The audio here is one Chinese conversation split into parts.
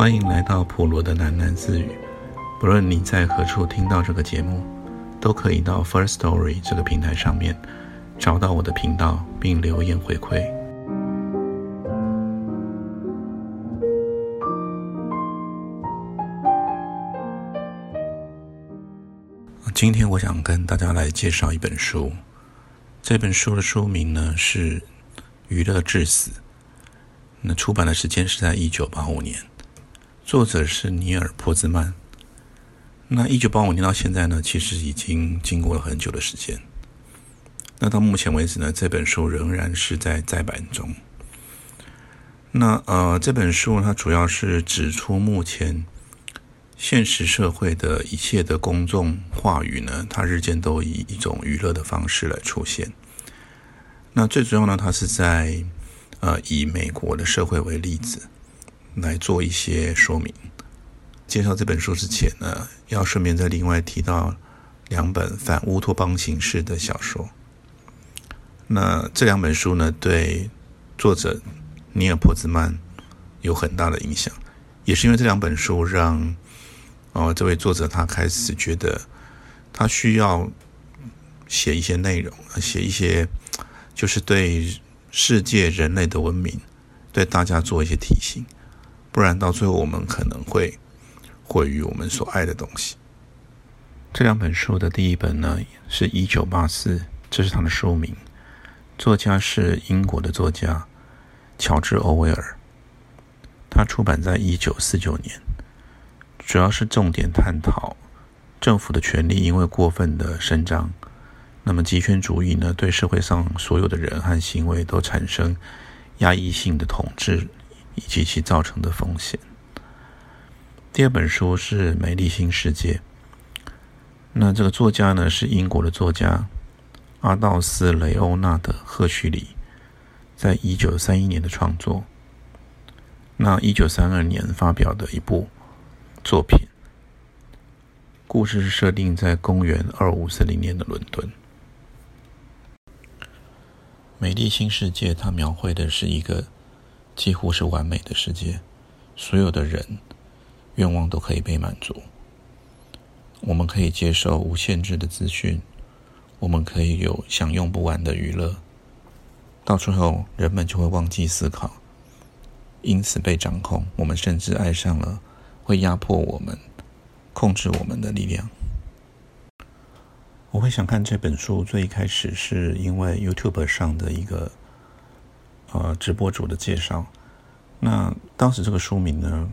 欢迎来到普罗的喃喃自语。不论你在何处听到这个节目，都可以到 First Story 这个平台上面找到我的频道，并留言回馈。今天我想跟大家来介绍一本书。这本书的书名呢是《娱乐至死》。那出版的时间是在一九八五年，作者是尼尔·波兹曼。那一九八五年到现在呢，其实已经经过了很久的时间。那到目前为止呢，这本书仍然是在再版中。那呃，这本书它主要是指出目前现实社会的一切的公众话语呢，它日渐都以一种娱乐的方式来出现。那最主要呢，它是在。呃，以美国的社会为例子来做一些说明。介绍这本书之前呢，要顺便再另外提到两本反乌托邦形式的小说。那这两本书呢，对作者尼尔·波兹曼有很大的影响，也是因为这两本书让哦这位作者他开始觉得他需要写一些内容，写一些就是对。世界人类的文明，对大家做一些提醒，不然到最后我们可能会毁于我们所爱的东西。这两本书的第一本呢，是一九八四，这是它的书名，作家是英国的作家乔治·欧威尔，他出版在一九四九年，主要是重点探讨政府的权力因为过分的伸张。那么极权主义呢，对社会上所有的人和行为都产生压抑性的统治，以及其造成的风险。第二本书是《美丽新世界》，那这个作家呢是英国的作家阿道斯·雷欧纳德·赫胥黎，在一九三一年的创作，那一九三二年发表的一部作品。故事是设定在公元二五四零年的伦敦。美丽新世界，它描绘的是一个几乎是完美的世界，所有的人愿望都可以被满足。我们可以接受无限制的资讯，我们可以有享用不完的娱乐，到最后人们就会忘记思考，因此被掌控。我们甚至爱上了会压迫我们、控制我们的力量。我会想看这本书，最一开始是因为 YouTube 上的一个呃直播主的介绍。那当时这个书名呢，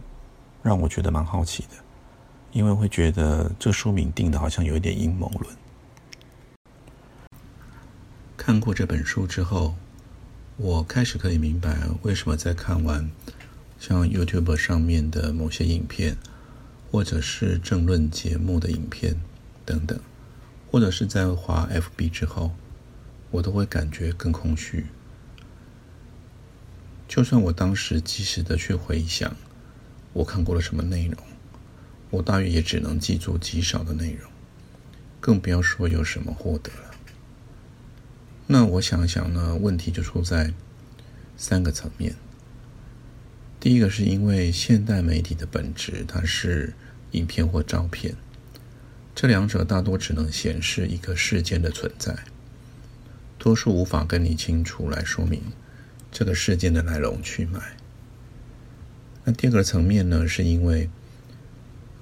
让我觉得蛮好奇的，因为会觉得这书名定的好像有一点阴谋论。看过这本书之后，我开始可以明白为什么在看完像 YouTube 上面的某些影片，或者是政论节目的影片等等。或者是在滑 FB 之后，我都会感觉更空虚。就算我当时及时的去回想我看过了什么内容，我大约也只能记住极少的内容，更不要说有什么获得了。那我想想呢，问题就出在三个层面。第一个是因为现代媒体的本质，它是影片或照片。这两者大多只能显示一个事件的存在，多数无法跟你清楚来说明这个事件的来龙去脉。那第二个层面呢，是因为，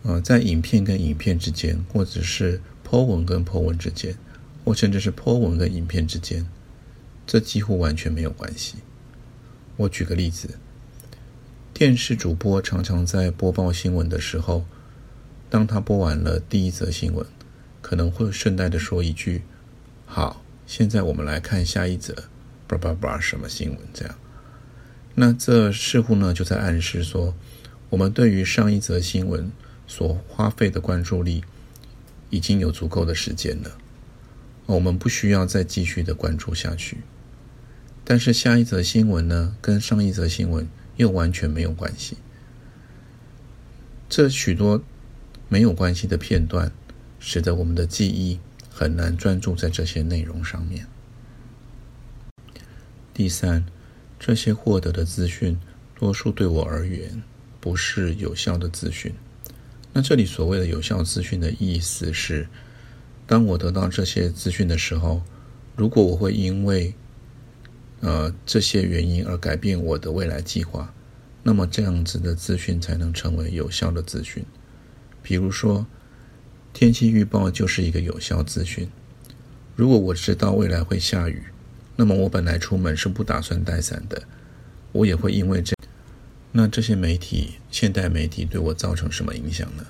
呃，在影片跟影片之间，或者是 Po 文跟 Po 文之间，或甚至是 Po 文跟影片之间，这几乎完全没有关系。我举个例子，电视主播常常在播报新闻的时候。当他播完了第一则新闻，可能会顺带的说一句：“好，现在我们来看下一则，叭叭叭什么新闻？”这样，那这似乎呢就在暗示说，我们对于上一则新闻所花费的关注力已经有足够的时间了，我们不需要再继续的关注下去。但是下一则新闻呢，跟上一则新闻又完全没有关系。这许多。没有关系的片段，使得我们的记忆很难专注在这些内容上面。第三，这些获得的资讯，多数对我而言不是有效的资讯。那这里所谓的有效资讯的意思是，当我得到这些资讯的时候，如果我会因为呃这些原因而改变我的未来计划，那么这样子的资讯才能成为有效的资讯。比如说，天气预报就是一个有效资讯。如果我知道未来会下雨，那么我本来出门是不打算带伞的，我也会因为这。那这些媒体，现代媒体对我造成什么影响呢？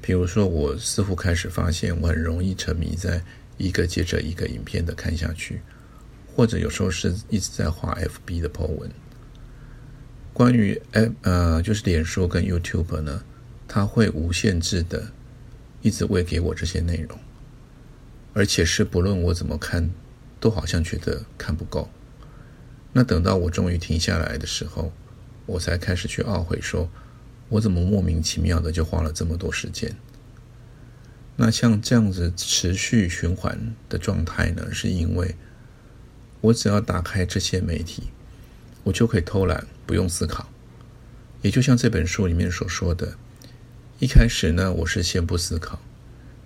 比如说，我似乎开始发现，我很容易沉迷在一个接着一个影片的看下去，或者有时候是一直在画 FB 的 po 文。关于呃呃，就是脸书跟 YouTube 呢，它会无限制的一直喂给我这些内容，而且是不论我怎么看，都好像觉得看不够。那等到我终于停下来的时候，我才开始去懊悔，说我怎么莫名其妙的就花了这么多时间？那像这样子持续循环的状态呢？是因为我只要打开这些媒体，我就可以偷懒，不用思考。也就像这本书里面所说的，一开始呢，我是先不思考，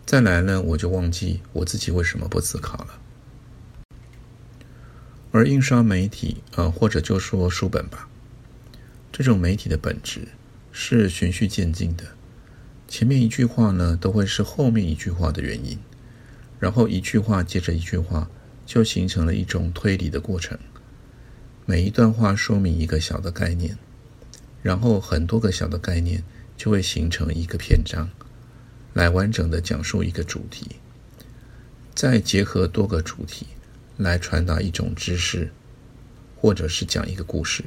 再来呢，我就忘记我自己为什么不思考了。而印刷媒体，呃，或者就说书本吧。这种媒体的本质是循序渐进的，前面一句话呢都会是后面一句话的原因，然后一句话接着一句话，就形成了一种推理的过程。每一段话说明一个小的概念，然后很多个小的概念就会形成一个篇章，来完整的讲述一个主题，再结合多个主题来传达一种知识，或者是讲一个故事。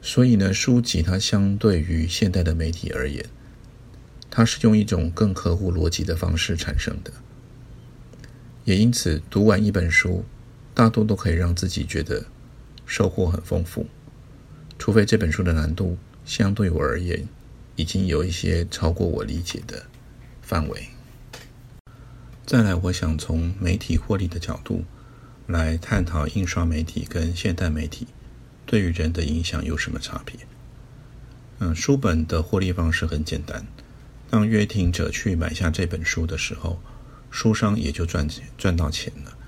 所以呢，书籍它相对于现代的媒体而言，它是用一种更合乎逻辑的方式产生的。也因此，读完一本书，大多都可以让自己觉得收获很丰富。除非这本书的难度相对我而言，已经有一些超过我理解的范围。再来，我想从媒体获利的角度来探讨印刷媒体跟现代媒体。对于人的影响有什么差别？嗯，书本的获利方式很简单。当约听者去买下这本书的时候，书商也就赚钱赚到钱了。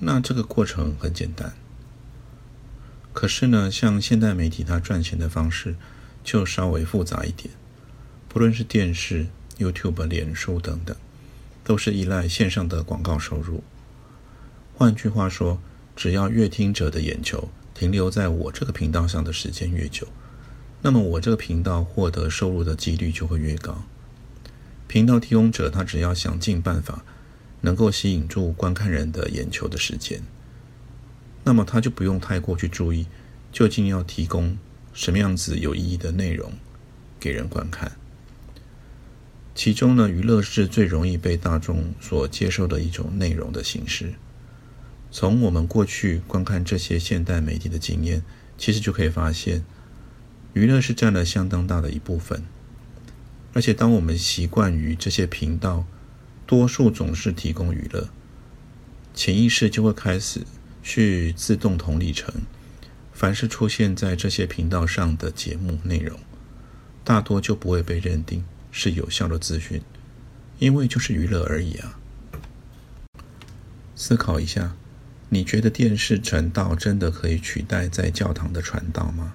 那这个过程很简单。可是呢，像现代媒体它赚钱的方式就稍微复杂一点。不论是电视、YouTube、脸书等等，都是依赖线上的广告收入。换句话说，只要阅听者的眼球。停留在我这个频道上的时间越久，那么我这个频道获得收入的几率就会越高。频道提供者他只要想尽办法能够吸引住观看人的眼球的时间，那么他就不用太过去注意究竟要提供什么样子有意义的内容给人观看。其中呢，娱乐是最容易被大众所接受的一种内容的形式。从我们过去观看这些现代媒体的经验，其实就可以发现，娱乐是占了相当大的一部分。而且，当我们习惯于这些频道多数总是提供娱乐，潜意识就会开始去自动同理成，凡是出现在这些频道上的节目内容，大多就不会被认定是有效的资讯，因为就是娱乐而已啊。思考一下。你觉得电视传道真的可以取代在教堂的传道吗？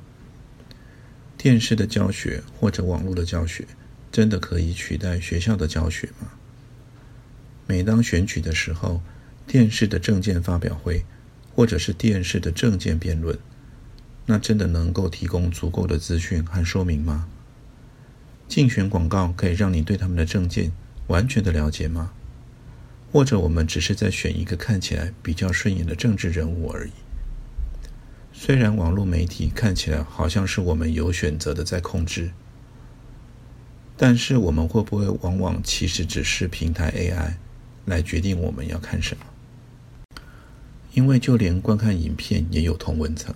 电视的教学或者网络的教学真的可以取代学校的教学吗？每当选举的时候，电视的政见发表会或者是电视的政见辩论，那真的能够提供足够的资讯和说明吗？竞选广告可以让你对他们的政见完全的了解吗？或者我们只是在选一个看起来比较顺眼的政治人物而已。虽然网络媒体看起来好像是我们有选择的在控制，但是我们会不会往往其实只是平台 AI 来决定我们要看什么？因为就连观看影片也有同文层，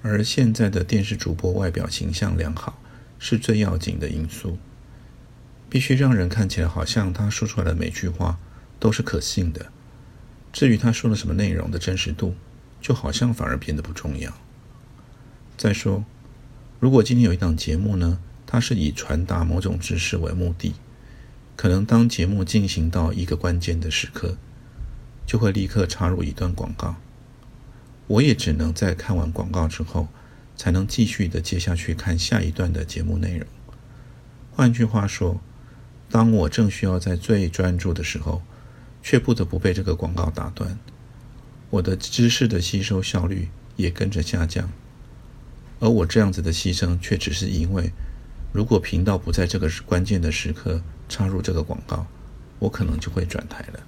而现在的电视主播外表形象良好是最要紧的因素。必须让人看起来好像他说出来的每句话都是可信的。至于他说了什么内容的真实度，就好像反而变得不重要。再说，如果今天有一档节目呢，它是以传达某种知识为目的，可能当节目进行到一个关键的时刻，就会立刻插入一段广告。我也只能在看完广告之后，才能继续的接下去看下一段的节目内容。换句话说，当我正需要在最专注的时候，却不得不被这个广告打断，我的知识的吸收效率也跟着下降。而我这样子的牺牲，却只是因为，如果频道不在这个关键的时刻插入这个广告，我可能就会转台了。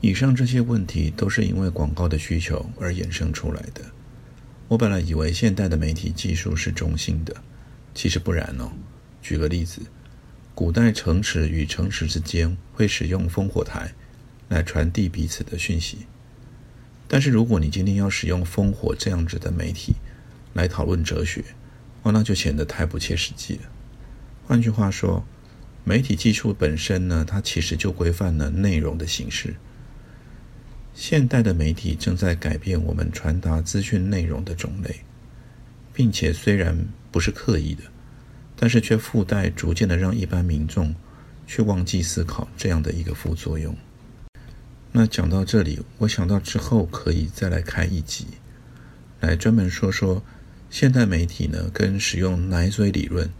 以上这些问题都是因为广告的需求而衍生出来的。我本来以为现代的媒体技术是中性的。其实不然哦。举个例子，古代城池与城池之间会使用烽火台来传递彼此的讯息。但是如果你今天要使用烽火这样子的媒体来讨论哲学，哦，那就显得太不切实际了。换句话说，媒体技术本身呢，它其实就规范了内容的形式。现代的媒体正在改变我们传达资讯内容的种类。并且虽然不是刻意的，但是却附带逐渐的让一般民众去忘记思考这样的一个副作用。那讲到这里，我想到之后可以再来开一集，来专门说说现代媒体呢跟使用奶嘴理论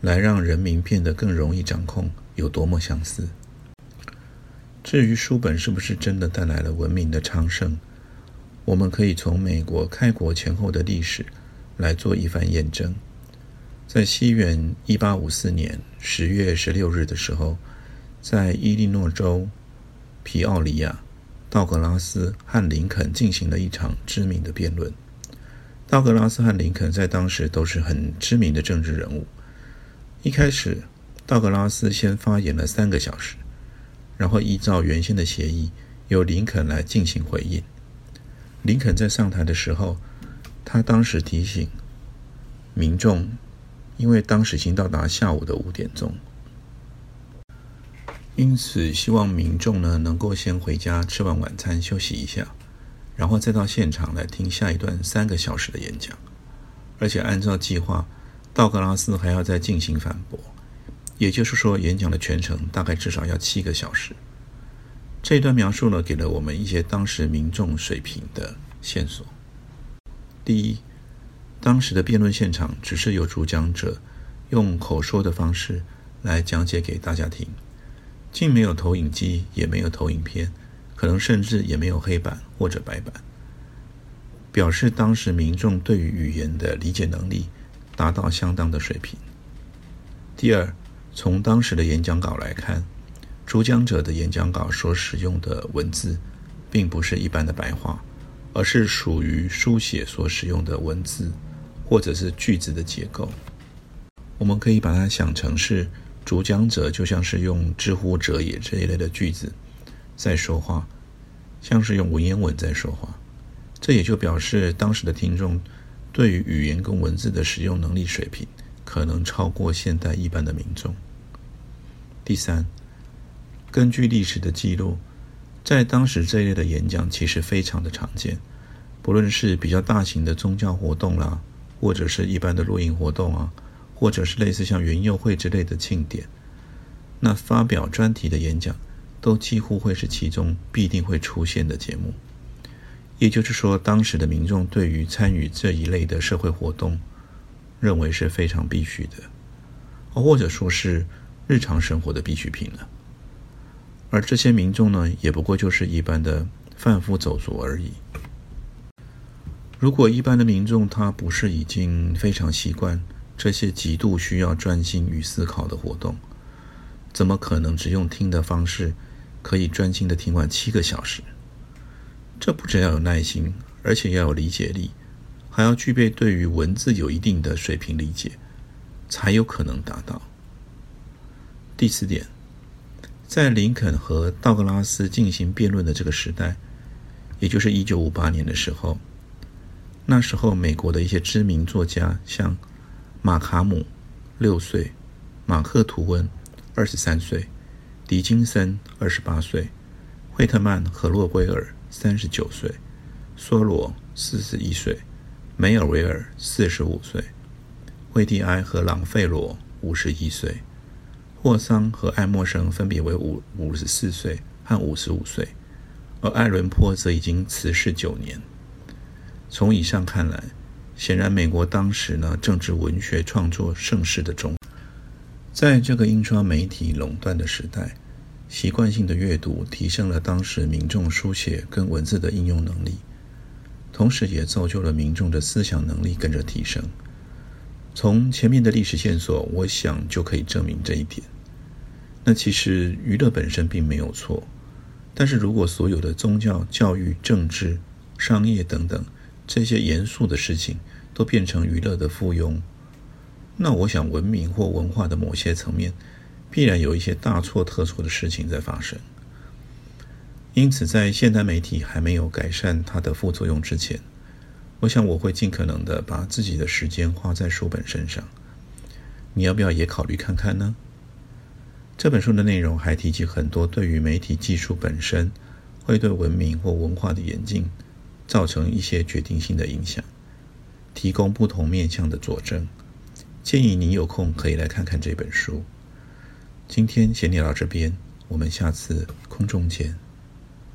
来让人民变得更容易掌控有多么相似。至于书本是不是真的带来了文明的昌盛，我们可以从美国开国前后的历史。来做一番验证。在西元一八五四年十月十六日的时候，在伊利诺州皮奥里亚，道格拉斯和林肯进行了一场知名的辩论。道格拉斯和林肯在当时都是很知名的政治人物。一开始，道格拉斯先发言了三个小时，然后依照原先的协议，由林肯来进行回应。林肯在上台的时候。他当时提醒民众，因为当时已经到达下午的五点钟，因此希望民众呢能够先回家吃完晚餐休息一下，然后再到现场来听下一段三个小时的演讲。而且按照计划，道格拉斯还要再进行反驳，也就是说，演讲的全程大概至少要七个小时。这一段描述呢，给了我们一些当时民众水平的线索。第一，当时的辩论现场只是由主讲者用口说的方式来讲解给大家听，既没有投影机，也没有投影片，可能甚至也没有黑板或者白板，表示当时民众对于语言的理解能力达到相当的水平。第二，从当时的演讲稿来看，主讲者的演讲稿所使用的文字，并不是一般的白话。而是属于书写所使用的文字，或者是句子的结构。我们可以把它想成是主讲者，就像是用“知乎者也”这一类的句子在说话，像是用文言文在说话。这也就表示当时的听众对于语言跟文字的使用能力水平，可能超过现代一般的民众。第三，根据历史的记录。在当时这一类的演讲其实非常的常见，不论是比较大型的宗教活动啦，或者是一般的露营活动啊，或者是类似像园游会之类的庆典，那发表专题的演讲都几乎会是其中必定会出现的节目。也就是说，当时的民众对于参与这一类的社会活动，认为是非常必须的，或者说是日常生活的必需品了。而这些民众呢，也不过就是一般的贩夫走卒而已。如果一般的民众他不是已经非常习惯这些极度需要专心与思考的活动，怎么可能只用听的方式可以专心的听完七个小时？这不只要有耐心，而且要有理解力，还要具备对于文字有一定的水平理解，才有可能达到。第四点。在林肯和道格拉斯进行辩论的这个时代，也就是一九五八年的时候，那时候美国的一些知名作家，像马卡姆六岁，马克吐温二十三岁，狄金森二十八岁，惠特曼和洛威尔三十九岁，梭罗四十一岁，梅尔维尔四十五岁，惠蒂埃和朗费罗五十一岁，霍桑和爱默生分别为五五十四岁和五十五岁，而艾伦坡则已经辞世九年。从以上看来，显然美国当时呢正值文学创作盛世的中，在这个印刷媒体垄断的时代，习惯性的阅读提升了当时民众书写跟文字的应用能力。同时，也造就了民众的思想能力跟着提升。从前面的历史线索，我想就可以证明这一点。那其实娱乐本身并没有错，但是如果所有的宗教、教育、政治、商业等等这些严肃的事情都变成娱乐的附庸，那我想文明或文化的某些层面必然有一些大错特错的事情在发生。因此，在现代媒体还没有改善它的副作用之前，我想我会尽可能的把自己的时间花在书本身上。你要不要也考虑看看呢？这本书的内容还提及很多对于媒体技术本身会对文明或文化的演进造成一些决定性的影响，提供不同面向的佐证。建议你有空可以来看看这本书。今天先聊到这边，我们下次空中见。